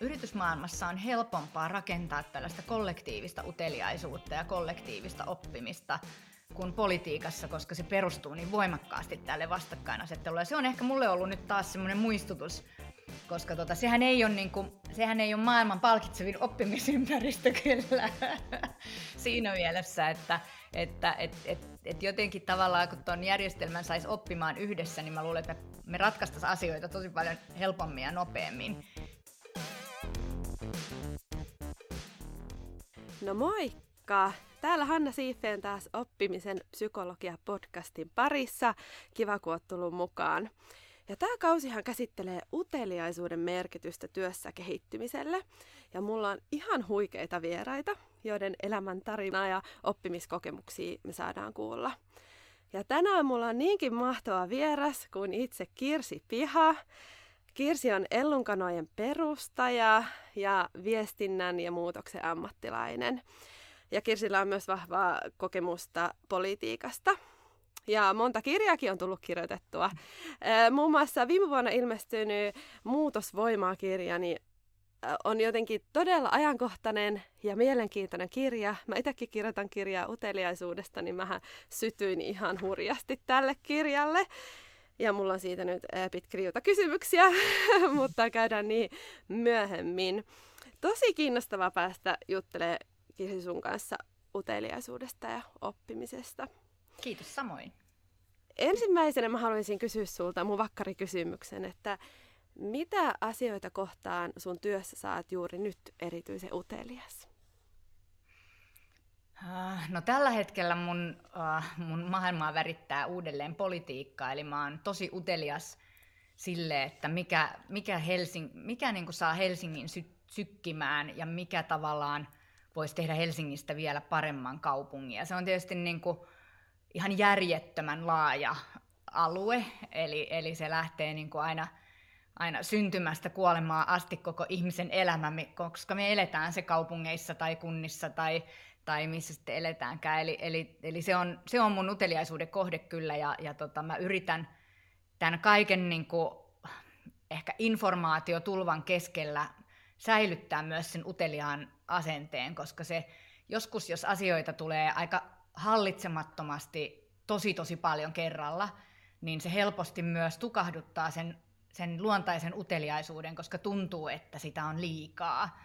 yritysmaailmassa on helpompaa rakentaa tällaista kollektiivista uteliaisuutta ja kollektiivista oppimista kuin politiikassa, koska se perustuu niin voimakkaasti tälle vastakkainasettelulle. Se on ehkä mulle ollut nyt taas semmoinen muistutus, koska tota, sehän, ei ole niinku, sehän ei ole maailman palkitsevin oppimisympäristö kyllä siinä mielessä, että että et, et, et jotenkin tavallaan kun tuon järjestelmän saisi oppimaan yhdessä, niin mä luulen, että me ratkaistaisiin asioita tosi paljon helpommin ja nopeammin. No moikka! Täällä Hanna Siifeen taas oppimisen psykologia-podcastin parissa. Kiva, kun tullut mukaan. Ja tämä kausihan käsittelee uteliaisuuden merkitystä työssä kehittymiselle. Ja mulla on ihan huikeita vieraita, joiden elämän tarinaa ja oppimiskokemuksia me saadaan kuulla. Ja tänään mulla on niinkin mahtava vieras kuin itse Kirsi Piha. Kirsi on Ellunkanojen perustaja ja viestinnän ja muutoksen ammattilainen. Ja Kirsillä on myös vahvaa kokemusta politiikasta. Ja monta kirjaakin on tullut kirjoitettua. Muun muassa viime vuonna ilmestynyt Muutosvoimaa-kirja niin on jotenkin todella ajankohtainen ja mielenkiintoinen kirja. Mä itsekin kirjoitan kirjaa uteliaisuudesta, niin mä sytyin ihan hurjasti tälle kirjalle. Ja mulla on siitä nyt pitkä riuta kysymyksiä, mutta käydään niin myöhemmin. Tosi kiinnostavaa päästä juttelemaan Kirsi sun kanssa uteliaisuudesta ja oppimisesta. Kiitos samoin. Ensimmäisenä mä haluaisin kysyä sulta mun vakkarikysymyksen, että mitä asioita kohtaan sun työssä saat juuri nyt erityisen utelias? Ah, no tällä hetkellä mun, uh, mun maailmaa värittää uudelleen politiikka, eli mä oon tosi utelias sille, että mikä, mikä, Helsing, mikä niin saa Helsingin sy- sykkimään ja mikä tavallaan voisi tehdä Helsingistä vielä paremman kaupungin. Ja se on tietysti niin kuin ihan järjettömän laaja alue, eli, eli se lähtee niin kuin aina – aina syntymästä kuolemaa asti koko ihmisen elämä, koska me eletään se kaupungeissa tai kunnissa tai, tai missä sitten eletäänkään. Eli, eli, eli se, on, se on mun uteliaisuuden kohde kyllä ja, ja tota, mä yritän tämän kaiken niin kuin, ehkä informaatiotulvan keskellä säilyttää myös sen uteliaan asenteen, koska se joskus, jos asioita tulee aika hallitsemattomasti tosi tosi paljon kerralla, niin se helposti myös tukahduttaa sen sen luontaisen uteliaisuuden, koska tuntuu, että sitä on liikaa.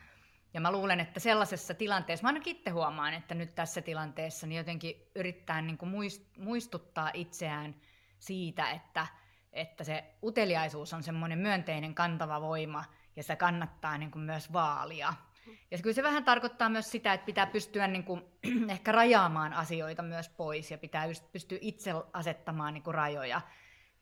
Ja mä luulen, että sellaisessa tilanteessa, mä ainakin itse huomaan, että nyt tässä tilanteessa niin jotenkin yrittää niin kuin muistuttaa itseään siitä, että, että se uteliaisuus on semmoinen myönteinen kantava voima, ja sitä kannattaa niin kuin myös vaalia. Ja kyllä se vähän tarkoittaa myös sitä, että pitää pystyä niin kuin, ehkä rajaamaan asioita myös pois, ja pitää pystyä itse asettamaan niin kuin rajoja.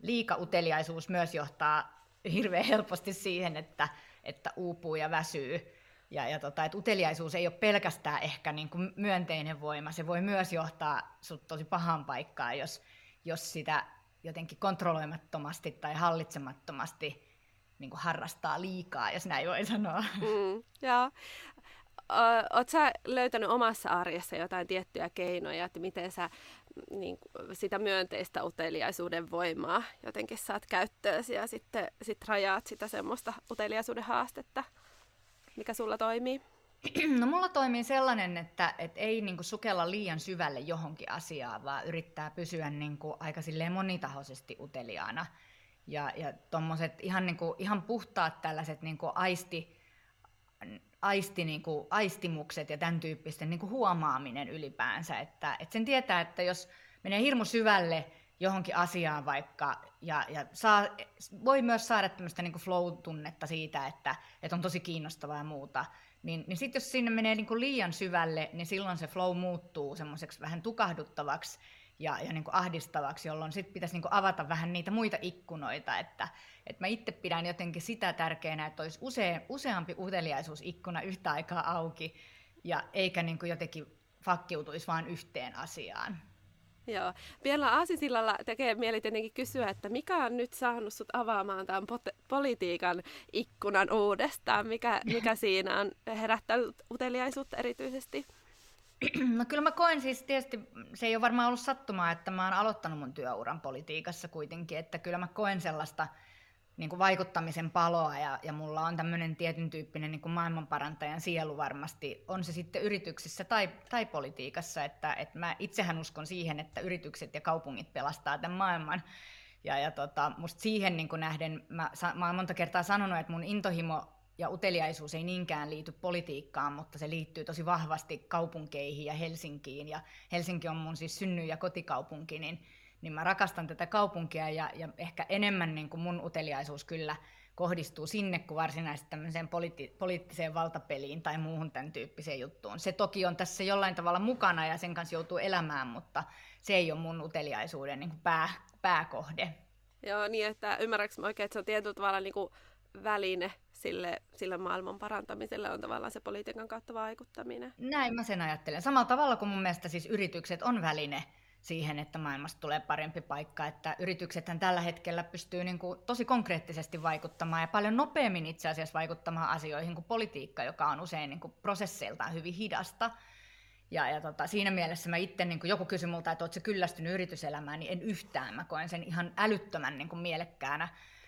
Liika uteliaisuus myös johtaa hirveän helposti siihen, että, että uupuu ja väsyy. Ja, ja tota, että uteliaisuus ei ole pelkästään ehkä niin kuin myönteinen voima, se voi myös johtaa sut tosi pahaan paikkaan, jos, jos sitä jotenkin kontrolloimattomasti tai hallitsemattomasti niin kuin harrastaa liikaa, jos näin voi sanoa. Mm, joo. Oletko löytänyt omassa arjessa jotain tiettyjä keinoja, että miten sä niin, sitä myönteistä uteliaisuuden voimaa jotenkin saat käyttöösi ja sitten sit rajaat sitä semmoista uteliaisuuden haastetta, mikä sulla toimii? No mulla toimii sellainen, että et ei niinku sukella liian syvälle johonkin asiaan, vaan yrittää pysyä niinku aika monitahoisesti uteliaana. Ja, ja tommoset ihan, niinku, ihan puhtaat tällaiset niinku aisti, aisti, niin kuin, aistimukset ja tämän tyyppisten niin kuin huomaaminen ylipäänsä. Että, että sen tietää, että jos menee hirmu syvälle johonkin asiaan vaikka, ja, ja saa, voi myös saada tämmöistä niin flow-tunnetta siitä, että, että on tosi kiinnostavaa ja muuta, niin, niin sitten jos sinne menee niin kuin liian syvälle, niin silloin se flow muuttuu semmoiseksi vähän tukahduttavaksi, ja, ja niin kuin ahdistavaksi, jolloin sitten pitäisi niin kuin avata vähän niitä muita ikkunoita. Että, että mä itse pidän jotenkin sitä tärkeänä, että olisi usea, useampi uteliaisuusikkuna yhtä aikaa auki, ja eikä niin kuin jotenkin fakkiutuisi vain yhteen asiaan. Joo. Pienellä aasisillalla tekee mieli tietenkin kysyä, että mikä on nyt saanut sut avaamaan tämän pot- politiikan ikkunan uudestaan? Mikä, mikä siinä on herättänyt uteliaisuutta erityisesti? No kyllä mä koen siis tietysti, se ei ole varmaan ollut sattumaa, että mä oon aloittanut mun työuran politiikassa kuitenkin, että kyllä mä koen sellaista niin kuin vaikuttamisen paloa ja, ja mulla on tämmöinen tietyn tyyppinen niin kuin maailmanparantajan sielu varmasti, on se sitten yrityksissä tai, tai politiikassa, että, että mä itsehän uskon siihen, että yritykset ja kaupungit pelastaa tämän maailman. Ja, ja tota, musta siihen niin kuin nähden, mä, mä oon monta kertaa sanonut, että mun intohimo ja uteliaisuus ei niinkään liity politiikkaan, mutta se liittyy tosi vahvasti kaupunkeihin ja Helsinkiin. Ja Helsinki on mun siis synny- ja kotikaupunki, niin niin mä rakastan tätä kaupunkia ja, ja ehkä enemmän niin kuin mun uteliaisuus kyllä kohdistuu sinne kuin varsinaisesti tämmöiseen poliitti- poliittiseen valtapeliin tai muuhun tämän tyyppiseen juttuun. Se toki on tässä jollain tavalla mukana ja sen kanssa joutuu elämään, mutta se ei ole mun uteliaisuuden niin kuin pää, pääkohde. Joo, niin että ymmärrätkö mä oikein, että se on tietyllä tavalla niin kuin väline sille, sille maailman parantamiselle on tavallaan se politiikan kautta vaikuttaminen. Näin mä sen ajattelen. Samalla tavalla kuin mun mielestä siis yritykset on väline siihen, että maailmasta tulee parempi paikka. Että yrityksethän tällä hetkellä pystyy niin kuin tosi konkreettisesti vaikuttamaan ja paljon nopeammin itse asiassa vaikuttamaan asioihin kuin politiikka, joka on usein niin kuin prosesseiltaan hyvin hidasta. Ja, ja tota, siinä mielessä mä itse, niin joku kysyi multa, että oletko kyllästynyt yrityselämään, niin en yhtään. Mä koen sen ihan älyttömän niin kuin mielekkäänä,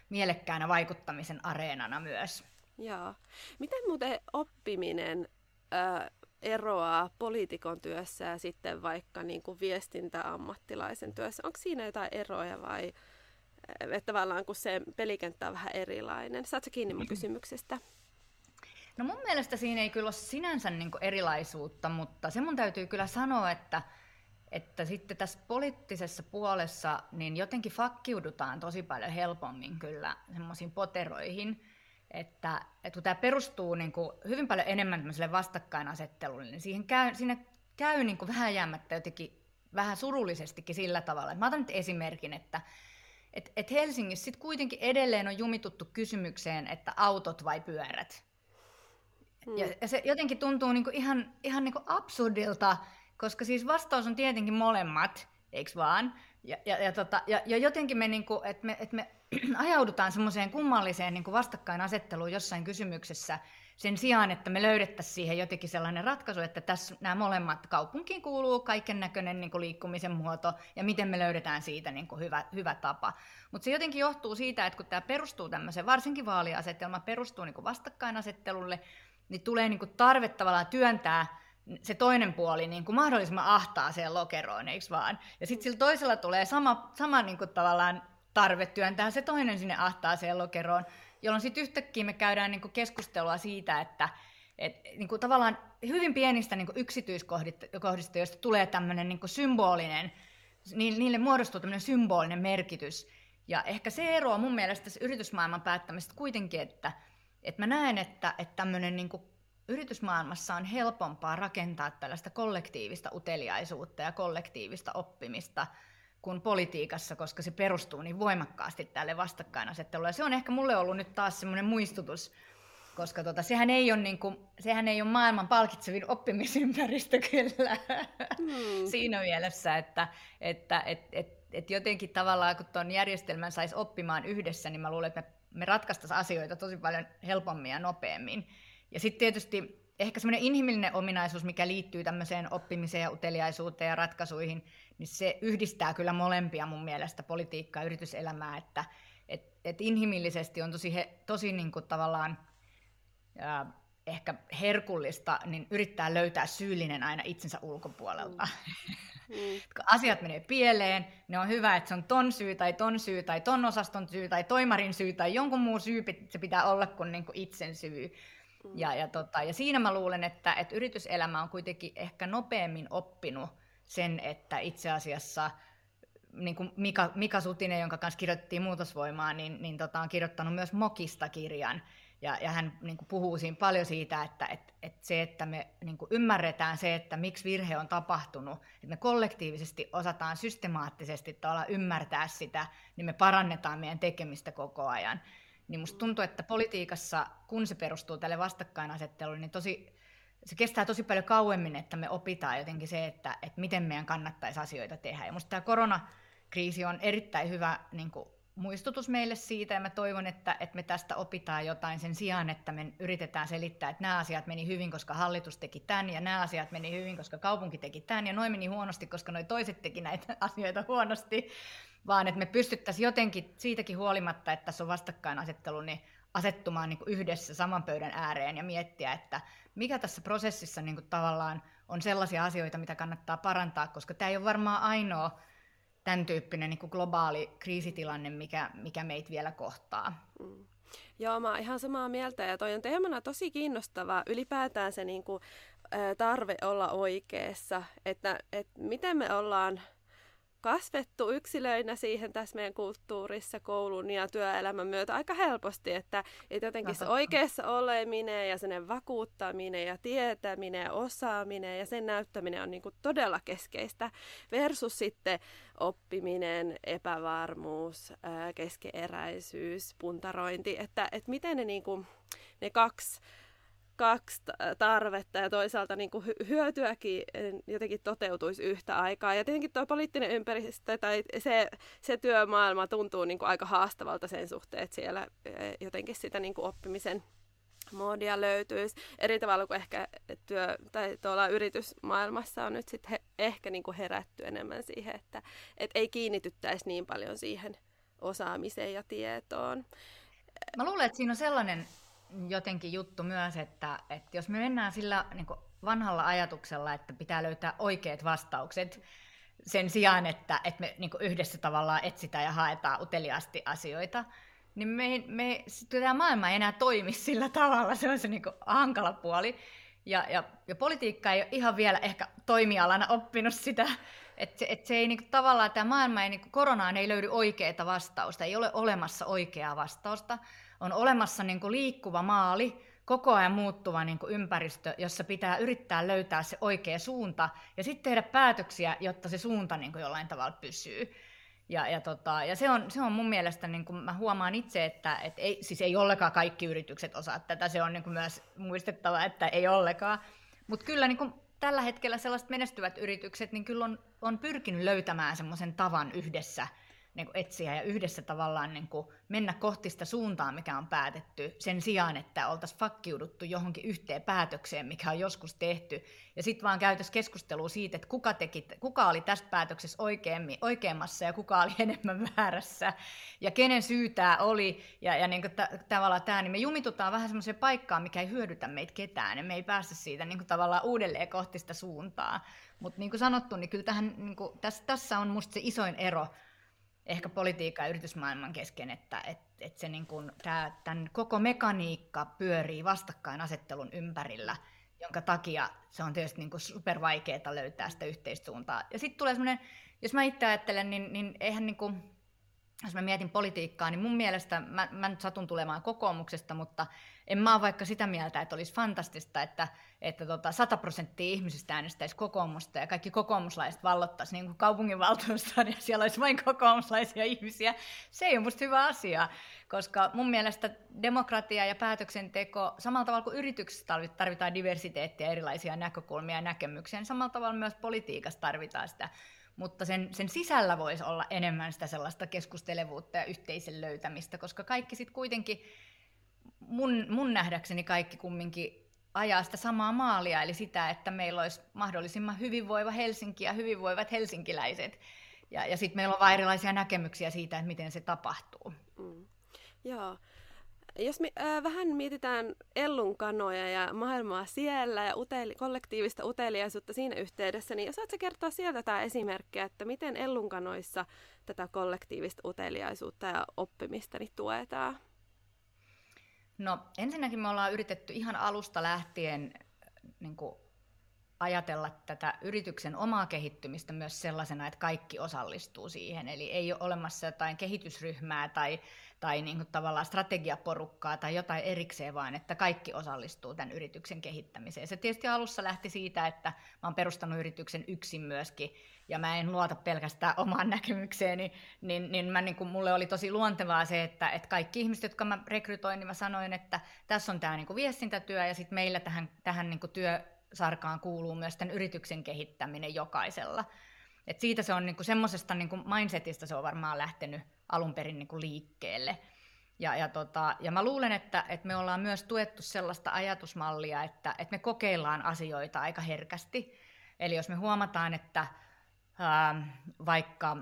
mielekkäänä vaikuttamisen areenana myös. Joo. Miten muuten oppiminen äh, eroaa poliitikon työssä ja sitten vaikka niin kuin viestintäammattilaisen työssä? Onko siinä jotain eroja vai että tavallaan kun se pelikenttä on vähän erilainen? Saatko kiinni mun kysymyksestä? No mun mielestä siinä ei kyllä ole sinänsä niin erilaisuutta, mutta se mun täytyy kyllä sanoa, että, että sitten tässä poliittisessa puolessa niin jotenkin fakkiudutaan tosi paljon helpommin kyllä semmoisiin poteroihin, että, että kun tämä perustuu niin kuin hyvin paljon enemmän tämmöiselle vastakkainasettelulle, niin siihen käy, siinä käy niin kuin vähän jäämättä jotenkin vähän surullisestikin sillä tavalla. Mä otan nyt esimerkin, että et, et Helsingissä sitten kuitenkin edelleen on jumituttu kysymykseen, että autot vai pyörät. Hmm. Ja, ja se jotenkin tuntuu niinku ihan, ihan niinku absurdilta, koska siis vastaus on tietenkin molemmat, eikö vaan? Ja, ja, ja, tota, ja, ja jotenkin me, niinku, että me, et me ajaudutaan semmoiseen kummalliseen niin kuin vastakkainasetteluun jossain kysymyksessä sen sijaan, että me löydettäisiin siihen jotenkin sellainen ratkaisu, että tässä nämä molemmat kaupunkiin kuuluu kaiken näköinen niin liikkumisen muoto ja miten me löydetään siitä niin kuin hyvä, hyvä tapa. Mutta se jotenkin johtuu siitä, että kun tämä perustuu tämmöiseen, varsinkin vaaliasetelma perustuu niin kuin vastakkainasettelulle, niin tulee niin kuin tarve tavallaan työntää se toinen puoli niin kuin mahdollisimman ahtaa siihen lokeroon, eikö vaan? Ja sitten sillä toisella tulee sama, sama niin kuin tavallaan tarve työntää se toinen sinne ahtaaseen lokeroon, jolloin sitten yhtäkkiä me käydään niinku keskustelua siitä, että et, niinku tavallaan hyvin pienistä niinku yksityiskohdista, joista tulee tämmöinen niinku symbolinen, niin niille muodostuu tämmöinen symbolinen merkitys. Ja ehkä se ero on mun mielestä tässä yritysmaailman päättämistä kuitenkin, että, että mä näen, että, että tämmöinen niinku yritysmaailmassa on helpompaa rakentaa tällaista kollektiivista uteliaisuutta ja kollektiivista oppimista – kuin politiikassa, koska se perustuu niin voimakkaasti tälle vastakkainasettelulle. Ja se on ehkä mulle ollut nyt taas semmoinen muistutus, koska tota, sehän, ei ole niin kuin, sehän ei ole maailman palkitsevin oppimisympäristö kyllä mm. siinä mielessä, että, että et, et, et jotenkin tavallaan kun tuon järjestelmän saisi oppimaan yhdessä, niin mä luulen, että me, me ratkaistaisiin asioita tosi paljon helpommin ja nopeammin. Ja sitten tietysti ehkä semmoinen inhimillinen ominaisuus, mikä liittyy tämmöiseen oppimiseen ja uteliaisuuteen ja ratkaisuihin, niin se yhdistää kyllä molempia mun mielestä politiikkaa ja yrityselämää, että et, et inhimillisesti on tosi, he, tosi niin kuin tavallaan ää, ehkä herkullista niin yrittää löytää syyllinen aina itsensä ulkopuolelta. Mm. Mm. Kun asiat menee pieleen, ne on hyvä, että se on ton syy tai ton syy tai ton osaston syy tai toimarin syy tai jonkun muun syy se pitää olla kuin, niin kuin itsen syy. Mm. Ja, ja, tota, ja siinä mä luulen, että, että yrityselämä on kuitenkin ehkä nopeammin oppinut sen, että itse asiassa niin kuin Mika, Mika Sutinen, jonka kanssa kirjoitettiin muutosvoimaa, niin, niin tota, on kirjoittanut myös Mokista kirjan. Ja, ja hän niin kuin puhuu siinä paljon siitä, että, että, että se, että me niin kuin ymmärretään se, että miksi virhe on tapahtunut, että me kollektiivisesti osataan systemaattisesti ymmärtää sitä, niin me parannetaan meidän tekemistä koko ajan. Niin musta tuntuu, että politiikassa, kun se perustuu tälle vastakkainasettelulle, niin tosi se kestää tosi paljon kauemmin, että me opitaan jotenkin se, että, että miten meidän kannattaisi asioita tehdä. Ja musta tämä koronakriisi on erittäin hyvä niin kuin, muistutus meille siitä, ja mä toivon, että, että me tästä opitaan jotain sen sijaan, että me yritetään selittää, että nämä asiat meni hyvin, koska hallitus teki tämän, ja nämä asiat meni hyvin, koska kaupunki teki tämän, ja noin meni huonosti, koska noi toiset teki näitä asioita huonosti. Vaan että me pystyttäisiin jotenkin siitäkin huolimatta, että tässä on vastakkainasettelu, niin asettumaan niin yhdessä saman pöydän ääreen ja miettiä, että mikä tässä prosessissa niin tavallaan on sellaisia asioita, mitä kannattaa parantaa, koska tämä ei ole varmaan ainoa tämän tyyppinen niin globaali kriisitilanne, mikä, mikä meitä vielä kohtaa. Mm. Joo, mä oon ihan samaa mieltä ja toi on teemana tosi kiinnostava ylipäätään se niin kuin, tarve olla oikeassa, että, että miten me ollaan kasvettu yksilöinä siihen tässä meidän kulttuurissa, koulun ja työelämän myötä aika helposti, että, että jotenkin se oikeassa oleminen ja sen vakuuttaminen ja tietäminen ja osaaminen ja sen näyttäminen on niin kuin todella keskeistä versus sitten oppiminen, epävarmuus, keskeeräisyys, puntarointi, että, että miten ne, niin kuin, ne kaksi kaksi tarvetta ja toisaalta niin kuin hyötyäkin jotenkin toteutuisi yhtä aikaa. Ja tietenkin tuo poliittinen ympäristö tai se, se työmaailma tuntuu niin kuin aika haastavalta sen suhteen, että siellä eh, jotenkin sitä niin kuin oppimisen moodia löytyisi eri tavalla kuin ehkä työ, tai tuolla yritysmaailmassa on nyt sitten he, ehkä niin kuin herätty enemmän siihen, että et ei kiinnityttäisi niin paljon siihen osaamiseen ja tietoon. Mä luulen, että siinä on sellainen jotenkin juttu myös, että, että jos me mennään sillä niin vanhalla ajatuksella, että pitää löytää oikeat vastaukset sen sijaan, että, että me niin yhdessä tavallaan etsitään ja haetaan uteliaasti asioita, niin me, me, tämä maailma ei enää toimi sillä tavalla, se on se niin hankala puoli. Ja, ja, ja politiikka ei ole ihan vielä ehkä toimialana oppinut sitä, että se, et se ei niinku, tavallaan, tämä maailma ei, niinku, koronaan ei löydy oikeaa vastausta, ei ole olemassa oikeaa vastausta, on olemassa niin kuin liikkuva maali, koko ajan muuttuva niin kuin ympäristö, jossa pitää yrittää löytää se oikea suunta ja sitten tehdä päätöksiä, jotta se suunta niin kuin jollain tavalla pysyy. Ja, ja, tota, ja se, on, se on mun mielestä, niin kuin mä huomaan itse, että et ei, siis ei ollenkaan kaikki yritykset osaa tätä, se on niin kuin myös muistettava, että ei ollenkaan. Mutta kyllä niin kuin tällä hetkellä sellaiset menestyvät yritykset, niin kyllä on, on pyrkinyt löytämään semmoisen tavan yhdessä – niin kuin etsiä ja yhdessä tavallaan niin kuin mennä kohti sitä suuntaa, mikä on päätetty, sen sijaan, että oltaisiin fakkiuduttu johonkin yhteen päätökseen, mikä on joskus tehty, ja sitten vaan käytäisiin keskustelua siitä, että kuka, teki, kuka oli tästä päätöksessä oikeammin, oikeammassa ja kuka oli enemmän väärässä, ja kenen syy tämä oli, ja, ja niin kuin t- tavallaan tämä, niin me jumitutaan vähän semmoiseen paikkaan, mikä ei hyödytä meitä ketään, ja me ei päästä siitä niin kuin tavallaan uudelleen kohti sitä suuntaa. Mutta niin kuin sanottu, niin kyllä tähän, niin kuin, tässä, tässä on musta se isoin ero, ehkä politiikan ja yritysmaailman kesken, että et, et se niin kun, tää, tämän koko mekaniikka pyörii vastakkainasettelun ympärillä, jonka takia se on tietysti niin super vaikeaa löytää sitä yhteistuuntaa. Ja sitten tulee semmoinen, jos mä itse ajattelen, niin, niin eihän niin kuin, jos mä mietin politiikkaa, niin mun mielestä, mä, mä nyt satun tulemaan kokoomuksesta, mutta en mä ole vaikka sitä mieltä, että olisi fantastista, että, että tota 100 prosenttia ihmisistä äänestäisi kokoomusta ja kaikki kokoomuslaiset vallottaisi niin kuin ja siellä olisi vain kokoomuslaisia ihmisiä. Se ei ole musta hyvä asia, koska mun mielestä demokratia ja päätöksenteko, samalla tavalla kuin yrityksessä tarvitaan diversiteettiä, erilaisia näkökulmia ja näkemyksiä, niin samalla tavalla myös politiikassa tarvitaan sitä mutta sen, sen sisällä voisi olla enemmän sitä sellaista keskustelevuutta ja yhteisen löytämistä, koska kaikki sitten kuitenkin, mun, mun nähdäkseni kaikki kumminkin ajaa sitä samaa maalia, eli sitä, että meillä olisi mahdollisimman hyvinvoiva Helsinki ja hyvinvoivat helsinkiläiset. Ja, ja sitten meillä on vain erilaisia näkemyksiä siitä, että miten se tapahtuu. Mm. Joo. Jos me äh, vähän mietitään Ellun kanoja ja maailmaa siellä ja uteli, kollektiivista uteliaisuutta siinä yhteydessä, niin osaatko kertoa sieltä tämä esimerkkiä, että miten Ellun kanoissa tätä kollektiivista uteliaisuutta ja oppimista niin tuetaan? No ensinnäkin me ollaan yritetty ihan alusta lähtien niin kuin ajatella tätä yrityksen omaa kehittymistä myös sellaisena, että kaikki osallistuu siihen. Eli ei ole olemassa jotain kehitysryhmää tai, tai niin kuin tavallaan strategiaporukkaa tai jotain erikseen, vaan että kaikki osallistuu tämän yrityksen kehittämiseen. Se tietysti alussa lähti siitä, että mä oon perustanut yrityksen yksin myöskin, ja mä en luota pelkästään omaan näkemykseeni, niin, niin, mä, niin kuin, mulle oli tosi luontevaa se, että, että kaikki ihmiset, jotka mä rekrytoin, niin mä sanoin, että tässä on tämä niin kuin viestintätyö, ja sitten meillä tähän, tähän niin kuin työ, sarkaan kuuluu myös tämän yrityksen kehittäminen jokaisella. Et siitä se on niinku semmoisesta niinku mindsetistä se on varmaan lähtenyt alun perin niinku liikkeelle. Ja, ja, tota, ja mä luulen, että, että me ollaan myös tuettu sellaista ajatusmallia, että, että me kokeillaan asioita aika herkästi. Eli jos me huomataan, että vaikka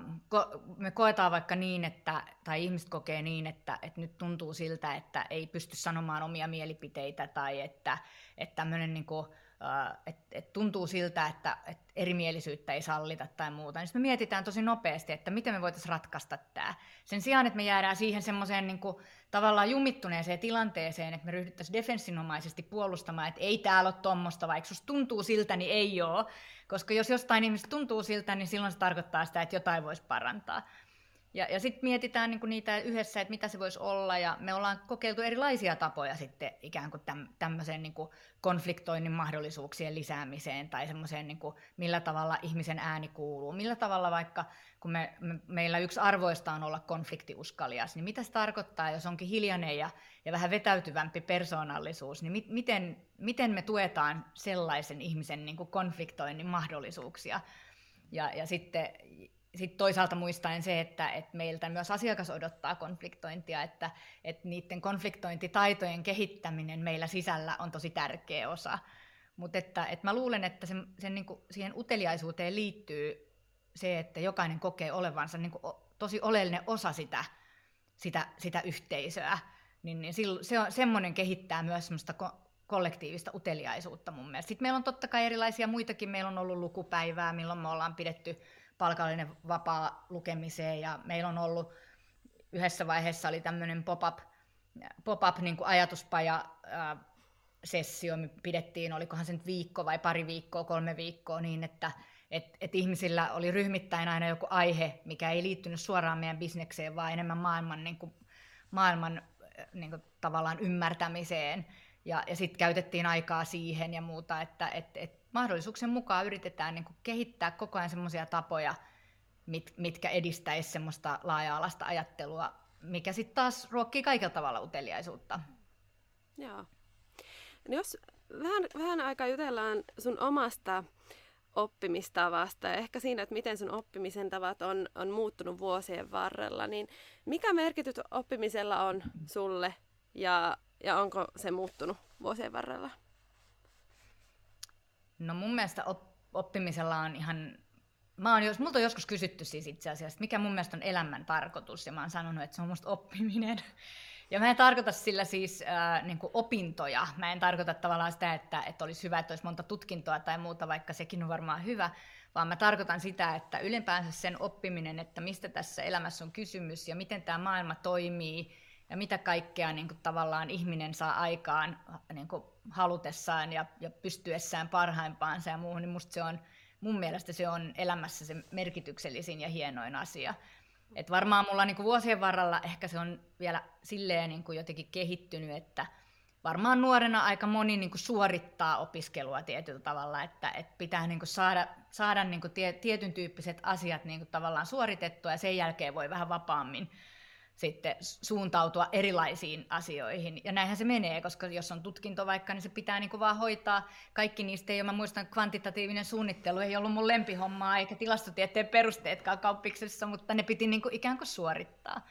me koetaan vaikka niin, että, tai ihmiset kokee niin, että, että nyt tuntuu siltä, että ei pysty sanomaan omia mielipiteitä tai että, että tämmöinen niin et, et tuntuu siltä, että et erimielisyyttä ei sallita tai muuta, niin me mietitään tosi nopeasti, että miten me voitaisiin ratkaista tämä. Sen sijaan, että me jäädään siihen semmoiseen niin tavallaan jumittuneeseen tilanteeseen, että me ryhdyttäisiin defenssinomaisesti puolustamaan, että ei täällä ole tuommoista, vaikka susta tuntuu siltä, niin ei ole. Koska jos jostain ihmistä tuntuu siltä, niin silloin se tarkoittaa sitä, että jotain voisi parantaa. Ja, ja sitten mietitään niin niitä yhdessä, että mitä se voisi olla, ja me ollaan kokeiltu erilaisia tapoja sitten ikään kuin täm, tämmöiseen niin kuin konfliktoinnin mahdollisuuksien lisäämiseen, tai semmoiseen, niin millä tavalla ihmisen ääni kuuluu, millä tavalla vaikka, kun me, me, meillä yksi arvoista on olla konfliktiuskalias, niin mitä se tarkoittaa, jos onkin hiljainen ja, ja vähän vetäytyvämpi persoonallisuus, niin mi, miten, miten me tuetaan sellaisen ihmisen niin kuin konfliktoinnin mahdollisuuksia, ja, ja sitten sitten toisaalta muistaen se, että, että meiltä myös asiakas odottaa konfliktointia, että, että niiden konfliktointitaitojen kehittäminen meillä sisällä on tosi tärkeä osa. Mutta että, että mä luulen, että sen, sen niin kuin siihen uteliaisuuteen liittyy se, että jokainen kokee olevansa niin kuin tosi oleellinen osa sitä, sitä, sitä yhteisöä. Niin, niin se on, semmoinen kehittää myös semmoista kollektiivista uteliaisuutta mun mielestä. Sitten meillä on totta kai erilaisia muitakin. Meillä on ollut lukupäivää, milloin me ollaan pidetty palkallinen vapaa lukemiseen ja meillä on ollut yhdessä vaiheessa oli tämmöinen pop-up, pop-up niin kuin ajatuspaja ää, sessio, me pidettiin, olikohan se nyt viikko vai pari viikkoa, kolme viikkoa, niin että et, et ihmisillä oli ryhmittäin aina joku aihe, mikä ei liittynyt suoraan meidän bisnekseen, vaan enemmän maailman, niin kuin, maailman niin kuin, tavallaan ymmärtämiseen. Ja, ja sitten käytettiin aikaa siihen ja muuta, että et, et mahdollisuuksien mukaan yritetään niin kuin kehittää koko ajan semmoisia tapoja, mit, mitkä edistäisi semmoista laaja-alaista ajattelua, mikä sitten taas ruokkii kaikella tavalla uteliaisuutta. Joo. No jos vähän, vähän aikaa jutellaan sun omasta oppimistavasta ja ehkä siinä, että miten sun oppimisen tavat on, on muuttunut vuosien varrella, niin mikä merkitys oppimisella on sulle ja, ja onko se muuttunut vuosien varrella? No mun mielestä op- oppimisella on ihan... Mä oon, jos, multa on joskus kysytty siis itse asiassa, mikä mun mielestä on elämän tarkoitus, ja mä oon sanonut, että se on musta oppiminen. Ja mä en tarkoita sillä siis äh, niin opintoja. Mä en tarkoita tavallaan sitä, että, että olisi hyvä, että olisi monta tutkintoa tai muuta, vaikka sekin on varmaan hyvä, vaan mä tarkoitan sitä, että ylipäänsä sen oppiminen, että mistä tässä elämässä on kysymys ja miten tämä maailma toimii ja mitä kaikkea niin kuin, tavallaan ihminen saa aikaan niin kuin, halutessaan ja, ja pystyessään parhaimpaansa ja muuhun, niin musta se on, mun mielestä se on elämässä se merkityksellisin ja hienoin asia. Et varmaan mulla niin kuin vuosien varrella ehkä se on vielä silleen niin kuin jotenkin kehittynyt, että varmaan nuorena aika moni niin kuin suorittaa opiskelua tietyllä tavalla, että, että pitää niin kuin saada, saada niin kuin tie, tietyn tyyppiset asiat niin kuin tavallaan suoritettua ja sen jälkeen voi vähän vapaammin sitten suuntautua erilaisiin asioihin. Ja näinhän se menee, koska jos on tutkinto vaikka, niin se pitää niin kuin vaan hoitaa. Kaikki niistä ole, mä muistan, kvantitatiivinen suunnittelu ei ollut mun lempihommaa, eikä tilastotieteen perusteetkaan kauppiksessa, mutta ne piti niin kuin ikään kuin suorittaa.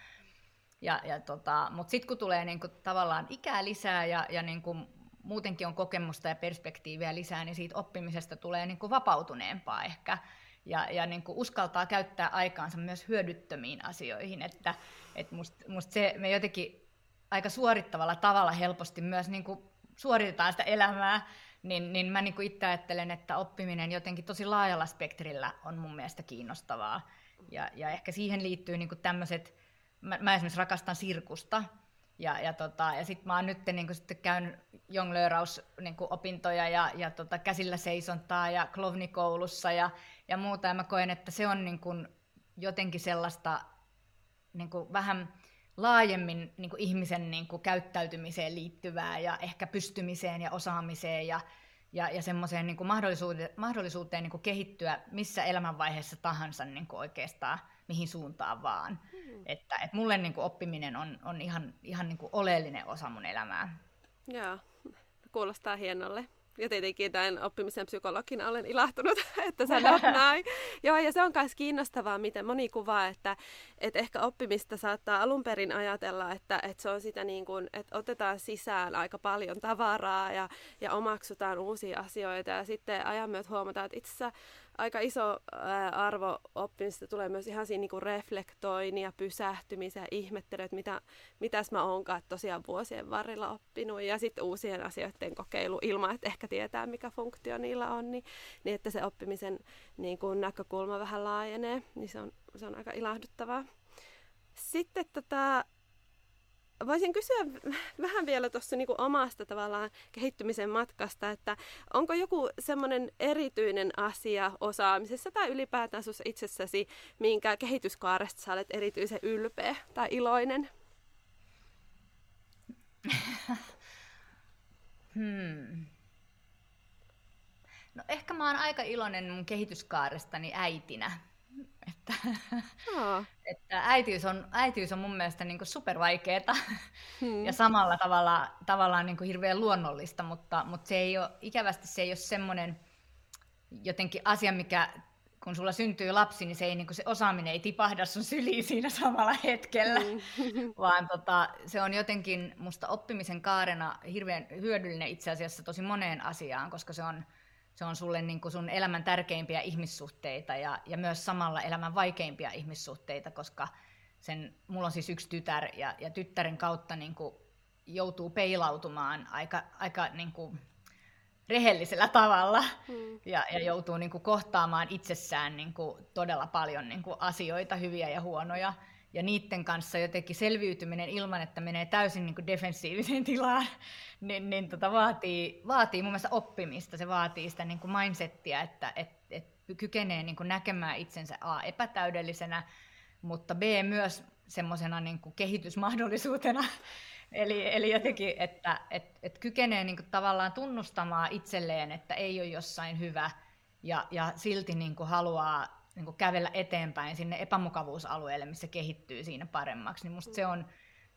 Ja, ja tota, mutta sitten kun tulee niin kuin tavallaan ikää lisää ja, ja niin kuin muutenkin on kokemusta ja perspektiiviä lisää, niin siitä oppimisesta tulee niin kuin vapautuneempaa ehkä ja, ja niin kuin uskaltaa käyttää aikaansa myös hyödyttömiin asioihin. Että et musta must se, me jotenkin aika suorittavalla tavalla helposti myös niin kuin suoritetaan sitä elämää, niin, niin mä niin kuin itse ajattelen, että oppiminen jotenkin tosi laajalla spektrillä on mun mielestä kiinnostavaa. Ja, ja ehkä siihen liittyy niin tämmöiset, mä, mä esimerkiksi rakastan sirkusta, ja, ja, tota, ja sitten mä oon nyt niin sitten käynyt jonglöörausopintoja niin ja, ja tota, käsillä seisontaa ja klovnikoulussa ja, ja muuta. Ja mä koen, että se on niin kuin jotenkin sellaista niin kuin vähän laajemmin niin kuin ihmisen niin kuin käyttäytymiseen liittyvää ja ehkä pystymiseen ja osaamiseen ja, ja, ja semmoiseen niin mahdollisuuteen, mahdollisuuteen niin kuin kehittyä missä elämänvaiheessa tahansa niin kuin oikeastaan mihin suuntaan vaan. Mm. Että, että mulle niin kuin oppiminen on, on ihan, ihan niin kuin oleellinen osa mun elämää. Joo, kuulostaa hienolle. Ja tietenkin tämän oppimisen psykologina olen ilahtunut, että sanot näin. Joo, ja se on myös kiinnostavaa, miten moni kuvaa, että, että ehkä oppimista saattaa alun perin ajatella, että, että se on sitä niin kuin, että otetaan sisään aika paljon tavaraa ja, ja omaksutaan uusia asioita. Ja sitten ajan myötä huomataan, että itse aika iso ää, arvo oppimista tulee myös ihan siinä niin reflektoinnin ja pysähtymisen ja ihmettelyyn, että mitä, mitäs mä oonkaan tosiaan vuosien varrella oppinut ja sitten uusien asioiden kokeilu ilman, että ehkä tietää mikä funktio niillä on, niin, niin että se oppimisen niin kuin näkökulma vähän laajenee, niin se on, se on aika ilahduttavaa. Sitten tota, voisin kysyä vähän vielä tuossa niin omasta tavallaan kehittymisen matkasta, että onko joku semmoinen erityinen asia osaamisessa tai ylipäätään sinussa itsessäsi, minkä kehityskaaresta sä olet erityisen ylpeä tai iloinen? hmm. No ehkä mä oon aika iloinen mun kehityskaarestani äitinä että, että äitiys, on, äitiys on mun mielestä niin supervaikeeta hmm. ja samalla tavalla, tavallaan niin hirveän luonnollista, mutta, mutta se ei ole, ikävästi se ei ole semmoinen jotenkin asia, mikä kun sulla syntyy lapsi, niin se, ei, niin se osaaminen ei tipahda sun syliin siinä samalla hetkellä, mm. vaan tota, se on jotenkin musta oppimisen kaarena hirveän hyödyllinen itse asiassa tosi moneen asiaan, koska se on, se on sulle niin kuin sun elämän tärkeimpiä ihmissuhteita ja, ja myös samalla elämän vaikeimpia ihmissuhteita, koska sen, mulla on siis yksi tytär ja, ja tyttären kautta niin kuin joutuu peilautumaan aika, aika niin kuin rehellisellä tavalla hmm. ja, ja joutuu niin kuin kohtaamaan itsessään niin kuin todella paljon niin kuin asioita, hyviä ja huonoja ja niiden kanssa jotenkin selviytyminen ilman, että menee täysin niin defensiiviseen tilaan, niin, niin tota vaatii, vaatii mun mielestä oppimista. Se vaatii sitä niin kuin mindsettiä, että et, et kykenee niin kuin näkemään itsensä A epätäydellisenä, mutta B myös semmoisena niin kehitysmahdollisuutena. eli, eli jotenkin, että et, et kykenee niin kuin tavallaan tunnustamaan itselleen, että ei ole jossain hyvä ja, ja silti niin kuin haluaa niin kuin kävellä eteenpäin sinne epämukavuusalueelle, missä kehittyy siinä paremmaksi. Niin musta se on,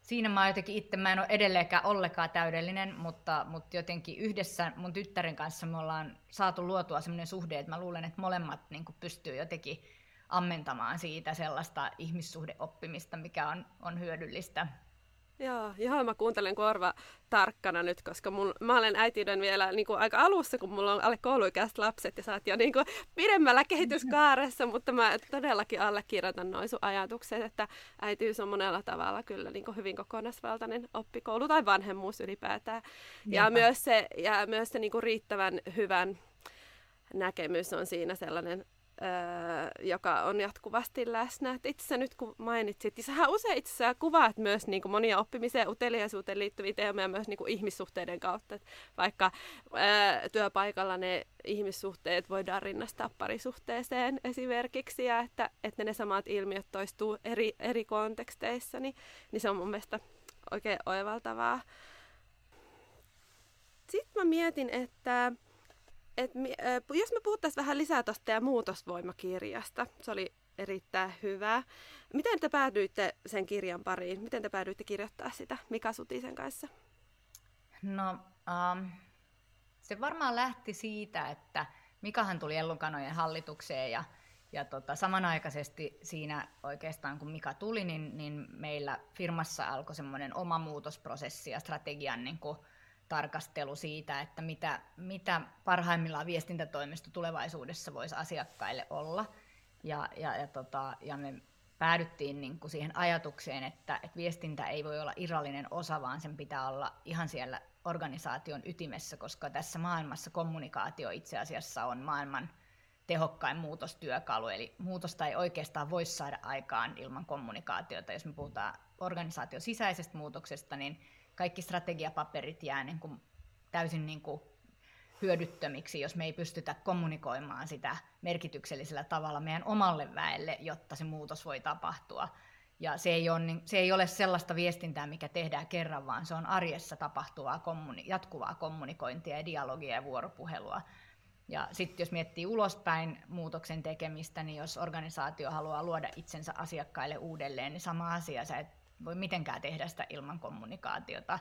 siinä mä jotenkin itse, mä en ole edelleenkään ollenkaan täydellinen, mutta, mutta jotenkin yhdessä mun tyttären kanssa me ollaan saatu luotua sellainen suhde, että mä luulen, että molemmat niin kuin pystyy jotenkin ammentamaan siitä sellaista ihmissuhdeoppimista, mikä on, on hyödyllistä. Joo, joo, mä kuuntelen korva tarkkana nyt, koska mun, mä olen äitiyden vielä niin kuin aika alussa, kun mulla on alle kouluikäiset lapset ja sä oot jo niin kuin pidemmällä kehityskaaressa, mutta mä todellakin allekirjoitan noin sun ajatukset, että äitiys on monella tavalla kyllä niin kuin hyvin kokonaisvaltainen oppikoulu tai vanhemmuus ylipäätään. Ja myös se, ja myös se niin kuin riittävän hyvän näkemys on siinä sellainen Öö, joka on jatkuvasti läsnä. Et itse nyt kun mainitsit, niin sähän usein itse asiassa kuvaat myös niin kuin monia oppimiseen ja uteliaisuuteen liittyviä teemoja myös niin kuin ihmissuhteiden kautta. Et vaikka öö, työpaikalla ne ihmissuhteet voidaan rinnastaa parisuhteeseen esimerkiksi, ja että, että ne samat ilmiöt toistuu eri, eri konteksteissa, niin, niin se on mun mielestä oikein oivaltavaa. Sitten mä mietin, että et, jos me puhuttaisiin vähän lisää tuosta ja muutosvoimakirjasta, se oli erittäin hyvä. Miten te päädyitte sen kirjan pariin? Miten te päädyitte kirjoittaa sitä Mika Sutisen kanssa? No, um, se varmaan lähti siitä, että Mikahan tuli Ellunkanojen hallitukseen ja, ja tota, samanaikaisesti siinä oikeastaan kun Mika tuli, niin, niin meillä firmassa alkoi semmoinen oma muutosprosessi ja strategian niin kuin, tarkastelu siitä, että mitä, mitä parhaimmillaan viestintätoimisto tulevaisuudessa voisi asiakkaille olla. Ja, ja, ja, tota, ja me päädyttiin niin kuin siihen ajatukseen, että, että viestintä ei voi olla irrallinen osa, vaan sen pitää olla ihan siellä organisaation ytimessä, koska tässä maailmassa kommunikaatio itse asiassa on maailman tehokkain muutostyökalu, eli muutosta ei oikeastaan voi saada aikaan ilman kommunikaatiota. Jos me puhutaan organisaation sisäisestä muutoksesta, niin kaikki strategiapaperit jää niin kuin täysin niin kuin hyödyttömiksi, jos me ei pystytä kommunikoimaan sitä merkityksellisellä tavalla meidän omalle väelle, jotta se muutos voi tapahtua. Ja se ei, ole, niin, se ei ole sellaista viestintää, mikä tehdään kerran, vaan se on arjessa tapahtuvaa kommuni- jatkuvaa kommunikointia ja dialogia ja vuoropuhelua. Ja sitten jos miettii ulospäin muutoksen tekemistä, niin jos organisaatio haluaa luoda itsensä asiakkaille uudelleen, niin sama asia. Sä et voi mitenkään tehdä sitä ilman kommunikaatiota.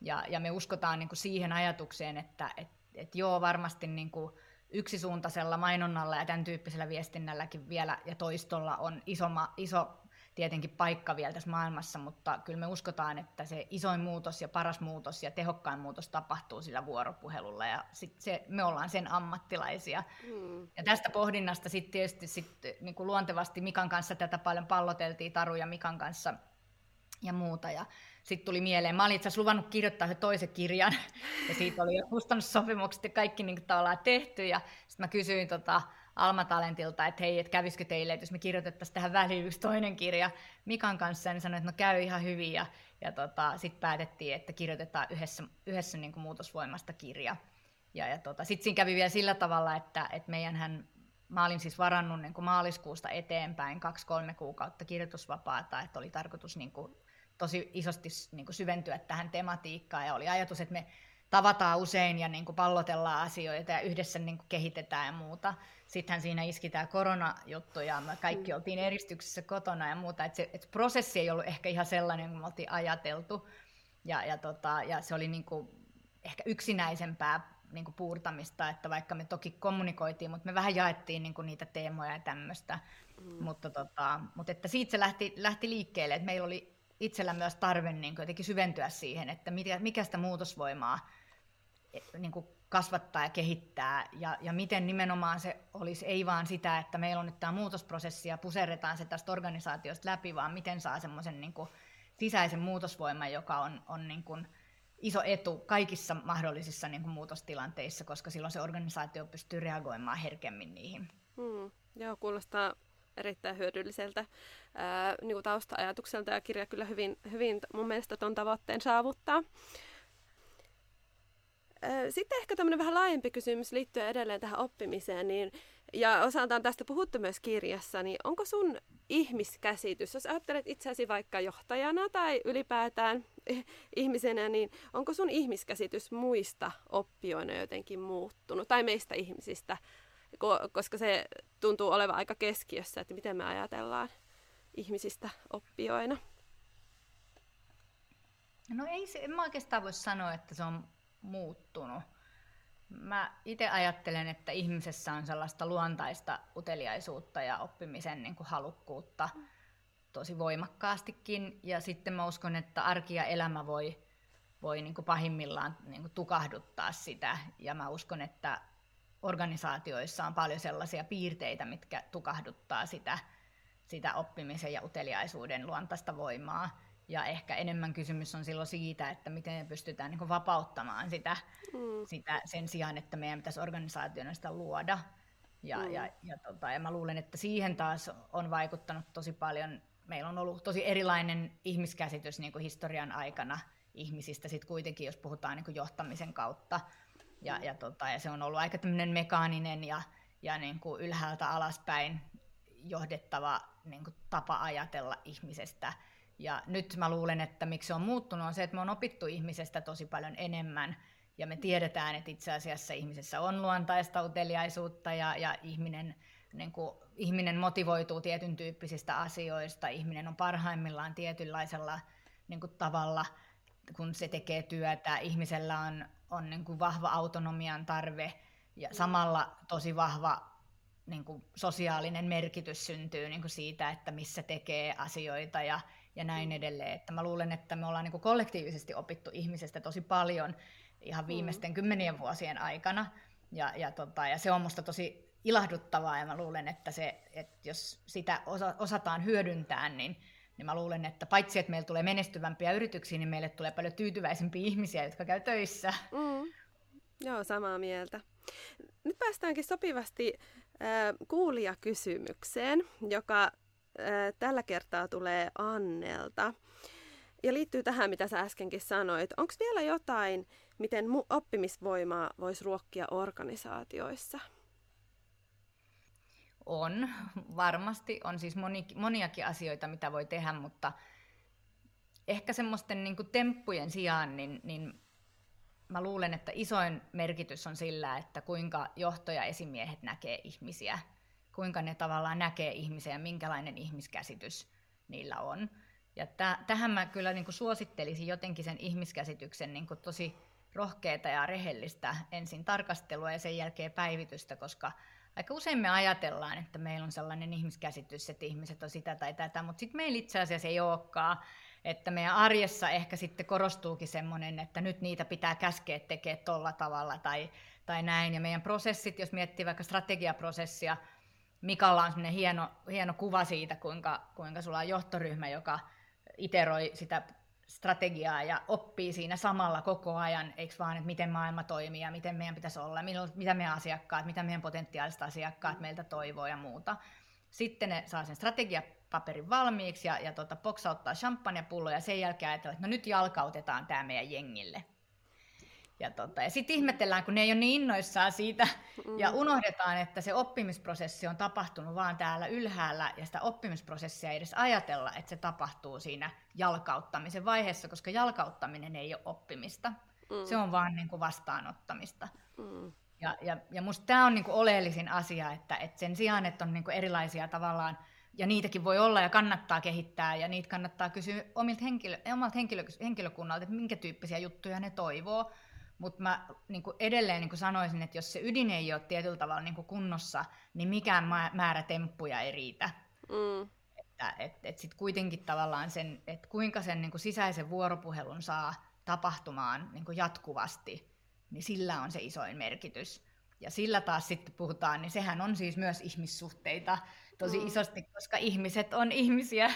Ja, ja me uskotaan niin kuin siihen ajatukseen, että et, et joo, varmasti niin kuin yksisuuntaisella mainonnalla ja tämän tyyppisellä viestinnälläkin vielä ja toistolla on iso, iso tietenkin paikka vielä tässä maailmassa, mutta kyllä me uskotaan, että se isoin muutos ja paras muutos ja tehokkain muutos tapahtuu sillä vuoropuhelulla ja sit se, me ollaan sen ammattilaisia. Mm. Ja tästä pohdinnasta sitten tietysti sit, niin kuin luontevasti Mikan kanssa tätä paljon palloteltiin, Taru ja Mikan kanssa ja muuta. Ja sitten tuli mieleen, mä olin itse asiassa luvannut kirjoittaa se toisen kirjan, ja siitä oli jo kustannussopimukset ja kaikki niin tavallaan tehty, ja sitten mä kysyin tota, Alma Talentilta, että hei, että kävisikö teille, että jos me kirjoitettaisiin tähän väliin yksi toinen kirja Mikan kanssa, niin sanoin, että no käy ihan hyvin, ja, ja tota, sitten päätettiin, että kirjoitetaan yhdessä, yhdessä niin kuin muutosvoimasta kirja. Ja, ja tota, sitten siinä kävi vielä sillä tavalla, että, että meidän mä olin siis varannut niin kuin maaliskuusta eteenpäin kaksi-kolme kuukautta kirjoitusvapaata, että oli tarkoitus niin kuin, tosi isosti niin kuin syventyä tähän tematiikkaan, ja oli ajatus, että me tavataan usein ja niin kuin pallotellaan asioita ja yhdessä niin kuin kehitetään ja muuta. Sittenhän siinä iski tämä koronajuttu ja me kaikki mm. oltiin eristyksessä kotona ja muuta. Et se et prosessi ei ollut ehkä ihan sellainen kuin me oltiin ajateltu. Ja, ja, tota, ja se oli niin kuin ehkä yksinäisempää niin kuin puurtamista, että vaikka me toki kommunikoitiin, mutta me vähän jaettiin niin kuin niitä teemoja ja tämmöistä. Mm. Mutta, tota, mutta että siitä se lähti, lähti liikkeelle, että meillä oli itsellä myös tarve niin kuin jotenkin syventyä siihen, että mikä sitä muutosvoimaa niin kuin kasvattaa ja kehittää, ja, ja miten nimenomaan se olisi ei vaan sitä, että meillä on nyt tämä muutosprosessi ja puserretaan se tästä organisaatiosta läpi, vaan miten saa semmoisen niin sisäisen muutosvoiman, joka on, on niin kuin iso etu kaikissa mahdollisissa niin kuin muutostilanteissa, koska silloin se organisaatio pystyy reagoimaan herkemmin niihin. Hmm. Joo, kuulostaa erittäin hyödylliseltä ää, niin tausta-ajatukselta ja kirja kyllä hyvin, hyvin mun mielestä tuon tavoitteen saavuttaa. Sitten ehkä tämmöinen vähän laajempi kysymys liittyen edelleen tähän oppimiseen, niin, ja osaltaan tästä puhuttu myös kirjassa, niin onko sun ihmiskäsitys, jos ajattelet itseäsi vaikka johtajana tai ylipäätään ihmisenä, niin onko sun ihmiskäsitys muista oppijoina jotenkin muuttunut, tai meistä ihmisistä, koska se tuntuu olevan aika keskiössä, että miten me ajatellaan ihmisistä oppijoina? No ei se, en mä oikeastaan voi sanoa, että se on muuttunut. Mä itse ajattelen, että ihmisessä on sellaista luontaista uteliaisuutta ja oppimisen niin kuin halukkuutta tosi voimakkaastikin. Ja sitten mä uskon, että arki ja elämä voi, voi niin kuin pahimmillaan niin kuin tukahduttaa sitä. Ja mä uskon, että organisaatioissa on paljon sellaisia piirteitä, mitkä tukahduttaa sitä, sitä oppimisen ja uteliaisuuden luontaista voimaa. Ja ehkä enemmän kysymys on silloin siitä, että miten me pystytään niin vapauttamaan sitä, mm. sitä sen sijaan, että meidän pitäisi organisaationa sitä luoda. Ja, mm. ja, ja, tota, ja mä luulen, että siihen taas on vaikuttanut tosi paljon. Meillä on ollut tosi erilainen ihmiskäsitys niin kuin historian aikana ihmisistä, sit kuitenkin jos puhutaan niin kuin johtamisen kautta. Ja, mm. ja, tota, ja se on ollut aika tämmöinen mekaaninen ja, ja niin kuin ylhäältä alaspäin johdettava niin kuin tapa ajatella ihmisestä – ja nyt mä luulen, että miksi se on muuttunut, on se, että me on opittu ihmisestä tosi paljon enemmän. Ja me tiedetään, että itse asiassa ihmisessä on luontaista uteliaisuutta ja, ja ihminen, niin kuin, ihminen motivoituu tietyn tyyppisistä asioista. Ihminen on parhaimmillaan tietynlaisella niin kuin, tavalla, kun se tekee työtä. Ihmisellä on, on niin kuin, vahva autonomian tarve ja samalla tosi vahva niin kuin, sosiaalinen merkitys syntyy niin kuin siitä, että missä tekee asioita ja ja näin edelleen. Että mä luulen, että me ollaan niin kollektiivisesti opittu ihmisestä tosi paljon ihan mm. viimeisten mm. kymmenien vuosien aikana. Ja, ja, tota, ja se on musta tosi ilahduttavaa ja mä luulen, että, se, että jos sitä osa, osataan hyödyntää, niin, niin mä luulen, että paitsi että meillä tulee menestyvämpiä yrityksiä, niin meille tulee paljon tyytyväisempiä ihmisiä, jotka käy töissä. Mm. Joo, samaa mieltä. Nyt päästäänkin sopivasti äh, kuulijakysymykseen, joka tällä kertaa tulee Annelta. Ja liittyy tähän, mitä sä äskenkin sanoit. Onko vielä jotain, miten oppimisvoimaa voisi ruokkia organisaatioissa? On, varmasti. On siis moni, moniakin asioita, mitä voi tehdä, mutta ehkä semmoisten niin temppujen sijaan, niin, niin mä luulen, että isoin merkitys on sillä, että kuinka johtoja esimiehet näkee ihmisiä – kuinka ne tavallaan näkee ihmisiä ja minkälainen ihmiskäsitys niillä on. Ja täh- tähän mä kyllä niin kuin suosittelisin jotenkin sen ihmiskäsityksen niin tosi rohkeita ja rehellistä ensin tarkastelua ja sen jälkeen päivitystä, koska aika usein me ajatellaan, että meillä on sellainen ihmiskäsitys, että ihmiset on sitä tai tätä, mutta sitten meillä itse asiassa ei olekaan. Että meidän arjessa ehkä sitten korostuukin semmoinen, että nyt niitä pitää käskeä tekemään tolla tavalla tai, tai näin. Ja meidän prosessit, jos miettii vaikka strategiaprosessia, Mikalla on semmoinen hieno, hieno kuva siitä, kuinka, kuinka sulla on johtoryhmä, joka iteroi sitä strategiaa ja oppii siinä samalla koko ajan, eikö vaan, että miten maailma toimii ja miten meidän pitäisi olla, mitä meidän asiakkaat, mitä meidän potentiaaliset asiakkaat meiltä toivoo ja muuta. Sitten ne saa sen strategiapaperin valmiiksi ja, ja tota, poksauttaa champagnepullo ja sen jälkeen ajatellaan, että no nyt jalkautetaan tämä meidän jengille. Ja, tota, ja sitten ihmetellään, kun ne ei ole niin innoissaan siitä, mm. ja unohdetaan, että se oppimisprosessi on tapahtunut vaan täällä ylhäällä, ja sitä oppimisprosessia ei edes ajatella, että se tapahtuu siinä jalkauttamisen vaiheessa, koska jalkauttaminen ei ole oppimista. Mm. Se on vaan niin kuin vastaanottamista. Mm. Ja, ja, ja musta tämä on niin kuin oleellisin asia, että, että sen sijaan, että on niin kuin erilaisia tavallaan, ja niitäkin voi olla ja kannattaa kehittää, ja niitä kannattaa kysyä omilta henkilö, omalta henkilö, henkilökunnalta, että minkä tyyppisiä juttuja ne toivoo, mutta mä niin kuin edelleen niin kuin sanoisin, että jos se ydin ei ole tietyllä tavalla niin kuin kunnossa, niin mikään määrä temppuja ei riitä. Mm. Että et, et sit kuitenkin tavallaan sen, että kuinka sen niin kuin sisäisen vuoropuhelun saa tapahtumaan niin kuin jatkuvasti, niin sillä on se isoin merkitys. Ja sillä taas sitten puhutaan, niin sehän on siis myös ihmissuhteita tosi mm. isosti, koska ihmiset on ihmisiä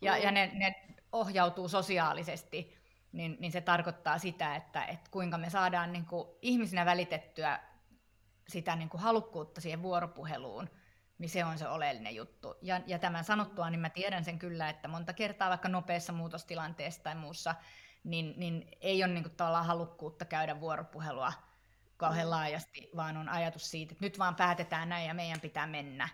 ja, mm. ja ne, ne ohjautuu sosiaalisesti niin, niin se tarkoittaa sitä, että, että kuinka me saadaan niin kuin ihmisinä välitettyä sitä niin kuin halukkuutta siihen vuoropuheluun, niin se on se oleellinen juttu. Ja, ja tämän sanottua, niin mä tiedän sen kyllä, että monta kertaa vaikka nopeassa muutostilanteessa tai muussa, niin, niin ei ole niin kuin tavallaan halukkuutta käydä vuoropuhelua kauhean laajasti, vaan on ajatus siitä, että nyt vaan päätetään näin ja meidän pitää mennä.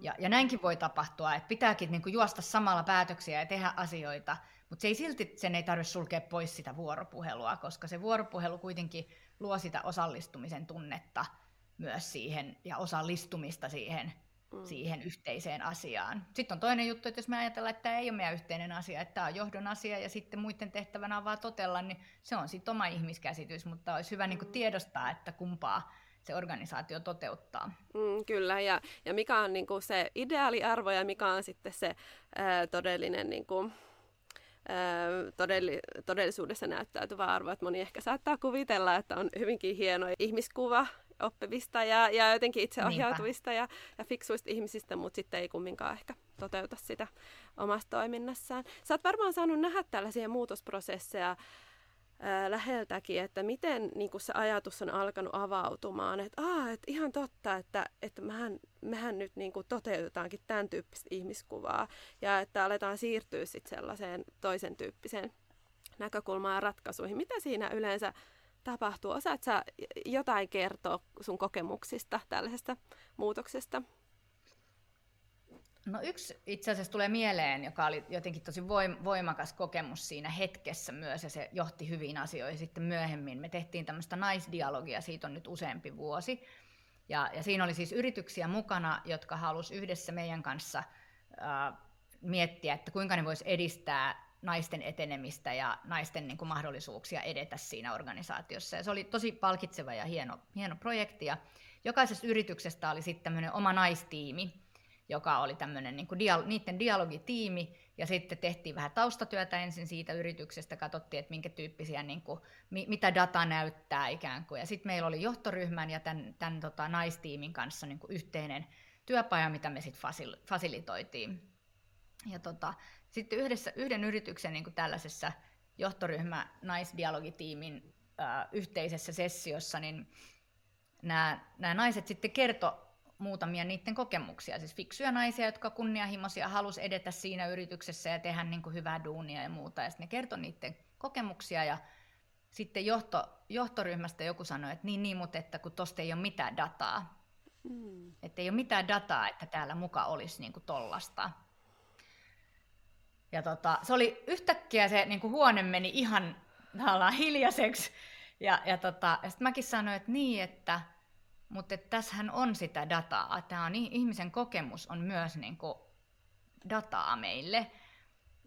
Ja, ja näinkin voi tapahtua, että pitääkin niin kuin juosta samalla päätöksiä ja tehdä asioita, mutta se ei silti, sen ei tarvitse sulkea pois sitä vuoropuhelua, koska se vuoropuhelu kuitenkin luo sitä osallistumisen tunnetta myös siihen ja osallistumista siihen, mm. siihen yhteiseen asiaan. Sitten on toinen juttu, että jos me ajatellaan, että tämä ei ole meidän yhteinen asia, että tämä on johdon asia ja sitten muiden tehtävänä on vaan totella, niin se on sitten oma ihmiskäsitys, mutta olisi hyvä niin kuin mm. tiedostaa, että kumpaa se organisaatio toteuttaa. Mm, kyllä, ja, ja mikä on niin kuin se ideaaliarvo ja mikä on sitten se ää, todellinen niin kuin, todelli, todellisuudessa näyttäytyvä arvo. Että moni ehkä saattaa kuvitella, että on hyvinkin hieno ihmiskuva oppivista ja, ja jotenkin itseohjautuvista ja, ja fiksuista ihmisistä, mutta sitten ei kumminkaan ehkä toteuta sitä omassa toiminnassaan. Sä oot varmaan saanut nähdä tällaisia muutosprosesseja läheltäkin, että miten niin se ajatus on alkanut avautumaan, että Aa, et ihan totta, että, että mehän, mehän nyt niin kuin toteutetaankin tämän tyyppistä ihmiskuvaa ja että aletaan siirtyä sitten sellaiseen toisen tyyppiseen näkökulmaan ja ratkaisuihin. Mitä siinä yleensä tapahtuu? Osaat sä jotain kertoa sun kokemuksista tällaisesta muutoksesta? No yksi itse asiassa tulee mieleen, joka oli jotenkin tosi voimakas kokemus siinä hetkessä myös, ja se johti hyviin asioihin sitten myöhemmin. Me tehtiin tämmöistä naisdialogia, siitä on nyt useampi vuosi, ja, ja siinä oli siis yrityksiä mukana, jotka halusi yhdessä meidän kanssa äh, miettiä, että kuinka ne voisi edistää naisten etenemistä ja naisten niin kuin, mahdollisuuksia edetä siinä organisaatiossa. Ja se oli tosi palkitseva ja hieno, hieno projekti, ja jokaisesta yrityksestä oli sitten tämmöinen oma naistiimi, joka oli tämmöinen niin dial- niiden dialogitiimi, ja sitten tehtiin vähän taustatyötä ensin siitä yrityksestä, katsottiin, että minkä tyyppisiä, niin kuin, mi- mitä data näyttää ikään kuin, ja sitten meillä oli johtoryhmän ja tämän, tämän tota, naistiimin kanssa niin kuin yhteinen työpaja, mitä me sitten fasil- fasilitoitiin. Ja tota, sitten yhdessä, yhden yrityksen niin kuin tällaisessa johtoryhmä naisdialogitiimin äh, yhteisessä sessiossa, niin nämä, nämä naiset sitten kertoi muutamia niiden kokemuksia, siis fiksuja naisia, jotka kunnianhimoisia halus edetä siinä yrityksessä ja tehdä niin kuin hyvää duunia ja muuta. Ja sitten ne kertoi niiden kokemuksia ja sitten johto, johtoryhmästä joku sanoi, että niin, niin, mutta että kun tuosta ei ole mitään dataa. Mm. Että ei ole mitään dataa, että täällä muka olisi niin kuin tollasta. Ja tota, se oli yhtäkkiä se niin kuin huone meni ihan hiljaiseksi. Ja, ja, tota, ja sitten mäkin sanoin, että niin, että mutta tässähän on sitä dataa. Tämä on, ihmisen kokemus on myös niin kuin dataa meille.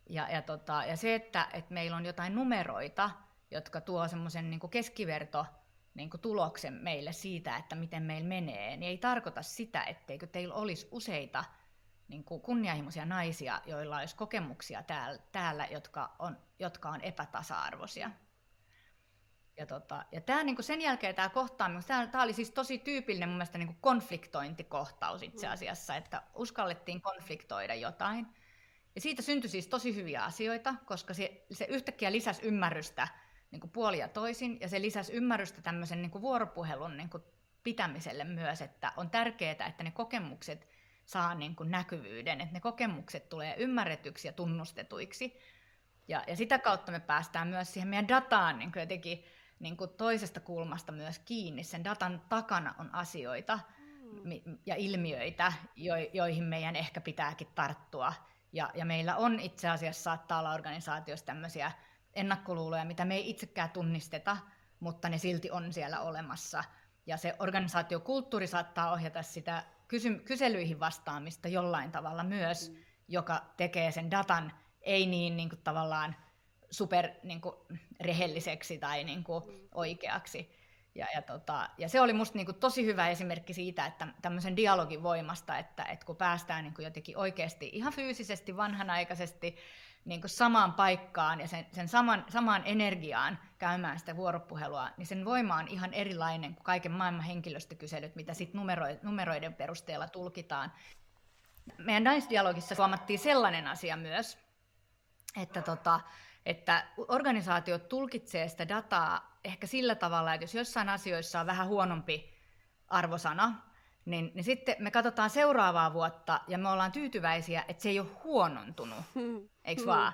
Ja, ja, tota, ja se, että, että meillä on jotain numeroita, jotka tuo semmoisen niin keskiverto niin kuin tuloksen meille siitä, että miten meillä menee, niin ei tarkoita sitä, etteikö teillä olisi useita niin kuin kunnianhimoisia naisia, joilla olisi kokemuksia täällä, täällä jotka, on, jotka on epätasa-arvoisia. Ja, tota, ja tää, niin kuin sen jälkeen tämä kohtaaminen, tämä, tämä oli siis tosi tyypillinen mun mielestä niin kuin konfliktointikohtaus itse mm. asiassa, että uskallettiin konfliktoida jotain. Ja siitä syntyi siis tosi hyviä asioita, koska se, se yhtäkkiä lisäsi ymmärrystä niin kuin puoli ja toisin, ja se lisäsi ymmärrystä tämmöisen niin kuin vuoropuhelun niin kuin pitämiselle myös, että on tärkeää, että ne kokemukset saa niin kuin näkyvyyden, että ne kokemukset tulee ymmärretyksi ja tunnustetuiksi. Ja, ja sitä kautta me päästään myös siihen meidän dataan niin kuin jotenkin niin kuin toisesta kulmasta myös kiinni. Sen datan takana on asioita mm. ja ilmiöitä, jo, joihin meidän ehkä pitääkin tarttua. Ja, ja meillä on itse asiassa saattaa olla organisaatioissa tämmöisiä ennakkoluuloja, mitä me ei itsekään tunnisteta, mutta ne silti on siellä olemassa. Ja se organisaatiokulttuuri saattaa ohjata sitä kysy- kyselyihin vastaamista jollain tavalla myös, mm. joka tekee sen datan ei niin, niin kuin tavallaan super niin kuin, rehelliseksi tai niin kuin, oikeaksi. Ja, ja, tota, ja se oli musta niin kuin, tosi hyvä esimerkki siitä, että tämmöisen dialogin voimasta, että, että kun päästään niin kuin, jotenkin oikeasti ihan fyysisesti, vanhanaikaisesti niin kuin samaan paikkaan ja sen, sen saman, samaan energiaan käymään sitä vuoropuhelua, niin sen voima on ihan erilainen kuin kaiken maailman henkilöstökyselyt, mitä sitten numero, numeroiden perusteella tulkitaan. Meidän naisdialogissa huomattiin sellainen asia myös, että, tota, että organisaatiot tulkitsee sitä dataa ehkä sillä tavalla, että jos jossain asioissa on vähän huonompi arvosana, niin, niin sitten me katsotaan seuraavaa vuotta ja me ollaan tyytyväisiä, että se ei ole huonontunut, eikö mm. vaan?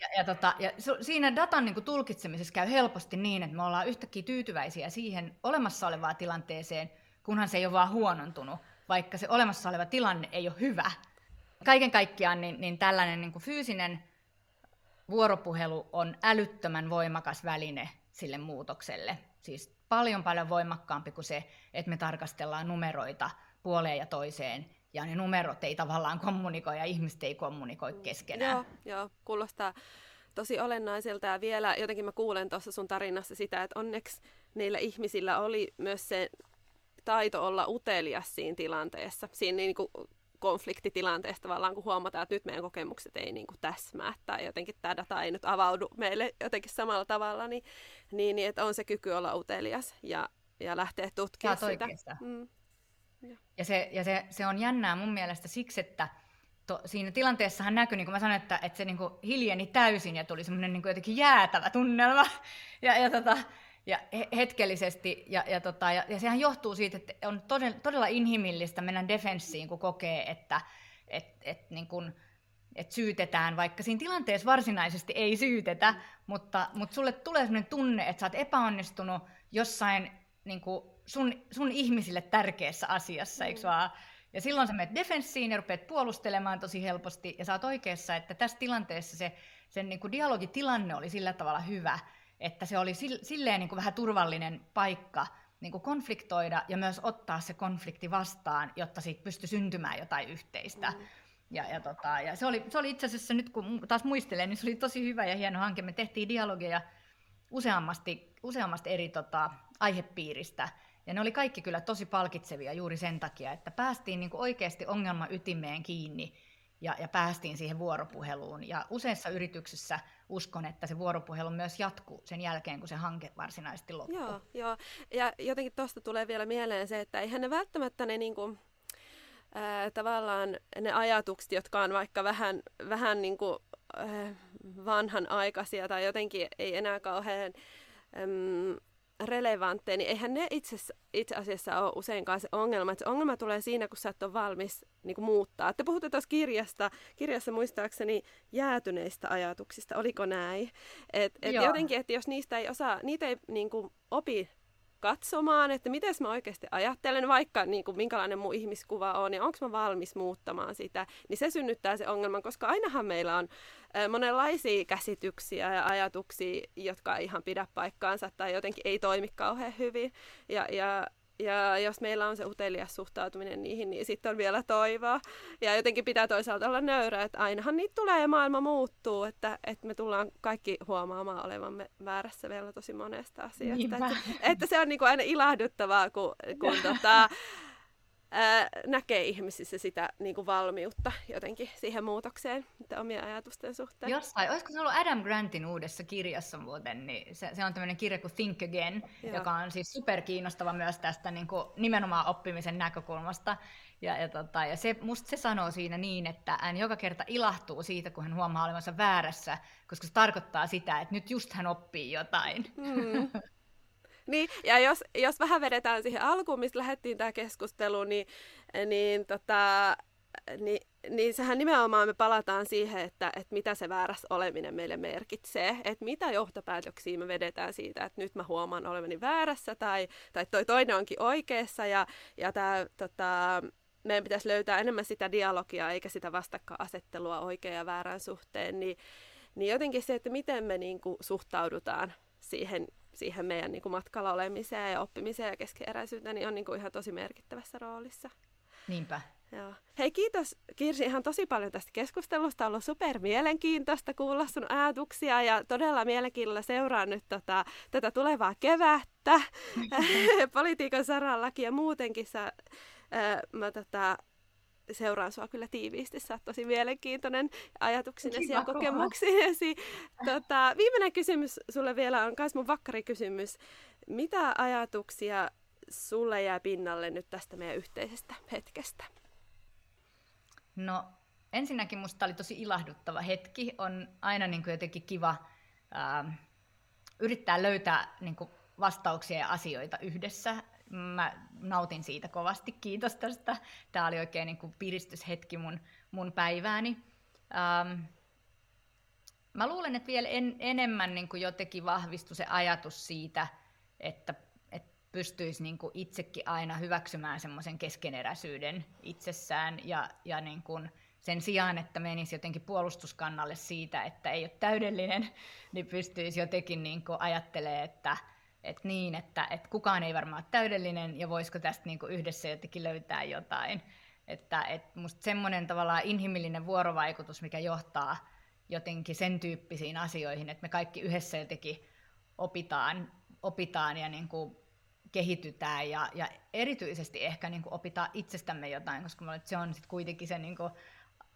Ja, ja, tota, ja siinä datan niin kuin, tulkitsemisessa käy helposti niin, että me ollaan yhtäkkiä tyytyväisiä siihen olemassa olevaan tilanteeseen, kunhan se ei ole vaan huonontunut, vaikka se olemassa oleva tilanne ei ole hyvä. Kaiken kaikkiaan niin, niin tällainen niin kuin fyysinen vuoropuhelu on älyttömän voimakas väline sille muutokselle. Siis paljon paljon voimakkaampi kuin se, että me tarkastellaan numeroita puoleen ja toiseen, ja ne numerot ei tavallaan kommunikoi ja ihmiset ei kommunikoi keskenään. Joo, joo kuulostaa tosi olennaiselta ja vielä jotenkin mä kuulen tuossa sun tarinassa sitä, että onneksi niillä ihmisillä oli myös se taito olla utelias siinä tilanteessa, siinä niin kuin konfliktitilanteessa tavallaan, kun huomataan, että nyt meidän kokemukset ei niin kuin täsmää tai jotenkin tämä data ei nyt avaudu meille jotenkin samalla tavalla, niin, niin, niin että on se kyky olla utelias ja, ja lähteä tutkimaan sitä. Mm. Ja, se, ja se, se on jännää mun mielestä siksi, että to, siinä tilanteessahan näkyi, niin kuin mä sanoin, että, että se niin kuin hiljeni täysin ja tuli semmoinen niin jotenkin jäätävä tunnelma. Ja, ja tota, ja hetkellisesti, ja, ja, tota, ja, ja sehän johtuu siitä, että on todella, todella inhimillistä mennä defenssiin, kun kokee, että et, et, niin kun, et syytetään, vaikka siinä tilanteessa varsinaisesti ei syytetä, mutta, mutta sulle tulee sellainen tunne, että sä oot epäonnistunut jossain niin kuin sun, sun ihmisille tärkeässä asiassa, mm. eikö vaan? Ja silloin sä menet defenssiin ja rupeat puolustelemaan tosi helposti, ja sä oot oikeassa, että tässä tilanteessa se sen niin kuin dialogitilanne oli sillä tavalla hyvä, että se oli silleen niin kuin vähän turvallinen paikka niin kuin konfliktoida ja myös ottaa se konflikti vastaan, jotta siitä pystyi syntymään jotain yhteistä. Mm. Ja, ja, tota, ja se, oli, se oli itse asiassa nyt, kun taas muistelen, niin se oli tosi hyvä ja hieno hanke. Me tehtiin dialogeja useammasti, useammasti eri tota, aihepiiristä, ja ne oli kaikki kyllä tosi palkitsevia juuri sen takia, että päästiin niin kuin oikeasti ongelman ytimeen kiinni ja, ja päästiin siihen vuoropuheluun. Ja useissa yrityksissä uskon, että se vuoropuhelu myös jatkuu sen jälkeen, kun se hanke varsinaisesti loppuu. Joo, joo. ja jotenkin tuosta tulee vielä mieleen se, että eihän ne välttämättä ne niinku, ää, tavallaan ne ajatukset, jotka on vaikka vähän, vähän niinku, ää, vanhanaikaisia tai jotenkin ei enää kauhean äm, relevantteja, niin eihän ne itse, itse asiassa ole useinkaan se ongelma. Että se ongelma tulee siinä, kun sä et ole valmis niin kuin muuttaa. Te puhutte tuossa kirjasta, kirjassa muistaakseni jäätyneistä ajatuksista, oliko näin? Et, et jotenkin, että jos niistä ei osaa, niitä ei niin kuin, opi katsomaan, että miten mä oikeasti ajattelen, vaikka niin kuin, minkälainen mun ihmiskuva on ja onko mä valmis muuttamaan sitä, niin se synnyttää se ongelman, koska ainahan meillä on monenlaisia käsityksiä ja ajatuksia, jotka ei ihan pidä paikkaansa tai jotenkin ei toimi kauhean hyvin. Ja, ja ja jos meillä on se utelias suhtautuminen niihin, niin sitten on vielä toivoa. Ja jotenkin pitää toisaalta olla nöyrä, että ainahan niitä tulee ja maailma muuttuu, että, että me tullaan kaikki huomaamaan olevamme väärässä vielä tosi monesta asiasta. Että, että se on niin kuin aina ilahduttavaa, kun, kun tota, ää, näkee ihmisissä sitä niin kuin valmiutta jotenkin siihen muutokseen omien ajatusten suhteen. Jossain, olisiko se ollut Adam Grantin uudessa kirjassa muuten, niin se, se on tämmöinen kirja kuin Think Again, Joo. joka on siis superkiinnostava myös tästä niin kuin nimenomaan oppimisen näkökulmasta. Ja, ja, tota, ja se, musta se sanoo siinä niin, että hän joka kerta ilahtuu siitä, kun hän huomaa olevansa väärässä, koska se tarkoittaa sitä, että nyt just hän oppii jotain. Mm. Niin, ja jos, jos vähän vedetään siihen alkuun, mistä lähdettiin tämä keskustelu, niin, niin, tota, niin, niin sehän nimenomaan me palataan siihen, että, että mitä se väärässä oleminen meille merkitsee. Että mitä johtopäätöksiä me vedetään siitä, että nyt mä huomaan olevani väärässä tai, tai toi toinen onkin oikeassa ja, ja tää, tota, meidän pitäisi löytää enemmän sitä dialogia eikä sitä vastakkainasettelua oikean ja väärän suhteen, niin, niin jotenkin se, että miten me niin suhtaudutaan siihen siihen meidän niin kuin matkalla olemiseen ja oppimiseen ja keskeeräisyyteen, niin on niin kuin ihan tosi merkittävässä roolissa. Niinpä. Joo. Hei kiitos Kirsi ihan tosi paljon tästä keskustelusta. On ollut super mielenkiintoista kuulla sun ajatuksia ja todella mielenkiinnolla seuraan nyt tota, tätä tulevaa kevättä politiikan sarallakin ja muutenkin sä, ää, mä tota, seuraan sua kyllä tiiviisti. Sä oot tosi mielenkiintoinen ajatuksinesi ja kokemuksiesi. Tota, viimeinen kysymys sulle vielä on myös mun vakkarikysymys. Mitä ajatuksia sulle jää pinnalle nyt tästä meidän yhteisestä hetkestä? No ensinnäkin musta oli tosi ilahduttava hetki. On aina niin kuin jotenkin kiva ää, yrittää löytää niin kuin vastauksia ja asioita yhdessä mä nautin siitä kovasti. Kiitos tästä. Tämä oli oikein niin kuin piristyshetki mun, mun päivääni. Ähm, mä luulen, että vielä en, enemmän niin kuin jotenkin vahvistui se ajatus siitä, että, pystyisi niin kuin itsekin aina hyväksymään semmoisen keskeneräisyyden itsessään ja, ja niin kuin sen sijaan, että menisi jotenkin puolustuskannalle siitä, että ei ole täydellinen, niin pystyisi jotenkin niin kuin ajattelemaan, että että niin, että, että kukaan ei varmaan ole täydellinen ja voisiko tästä niin kuin yhdessä jotenkin löytää jotain. Että, että musta semmoinen tavallaan inhimillinen vuorovaikutus, mikä johtaa jotenkin sen tyyppisiin asioihin, että me kaikki yhdessä jotenkin opitaan, opitaan ja niin kuin kehitytään ja, ja erityisesti ehkä niin kuin opitaan itsestämme jotain, koska mä se on sitten kuitenkin se niin kuin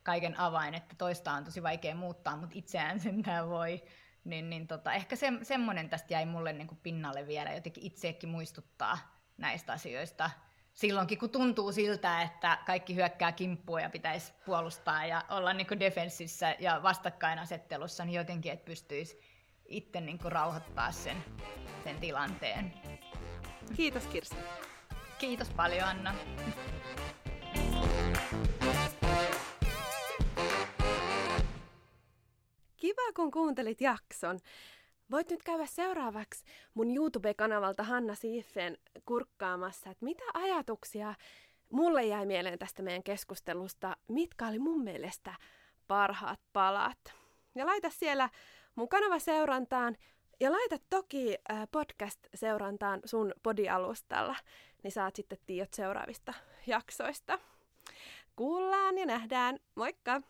kaiken avain, että toista on tosi vaikea muuttaa, mutta itseään sentään voi niin, niin tota, ehkä se, semmoinen tästä jäi mulle niin kuin pinnalle vielä, jotenkin itseäkin muistuttaa näistä asioista. Silloinkin, kun tuntuu siltä, että kaikki hyökkää kimppua ja pitäisi puolustaa ja olla niin kuin defensissä ja vastakkainasettelussa, niin jotenkin, että pystyisi itse niin kuin rauhoittaa sen, sen tilanteen. Kiitos Kirsi. Kiitos paljon Anna. Kiva, kun kuuntelit jakson. Voit nyt käydä seuraavaksi mun YouTube-kanavalta Hanna Siifen kurkkaamassa, että mitä ajatuksia mulle jäi mieleen tästä meidän keskustelusta, mitkä oli mun mielestä parhaat palat. Ja laita siellä mun kanava seurantaan ja laita toki podcast-seurantaan sun podialustalla, niin saat sitten tiedot seuraavista jaksoista. Kuullaan ja nähdään. Moikka!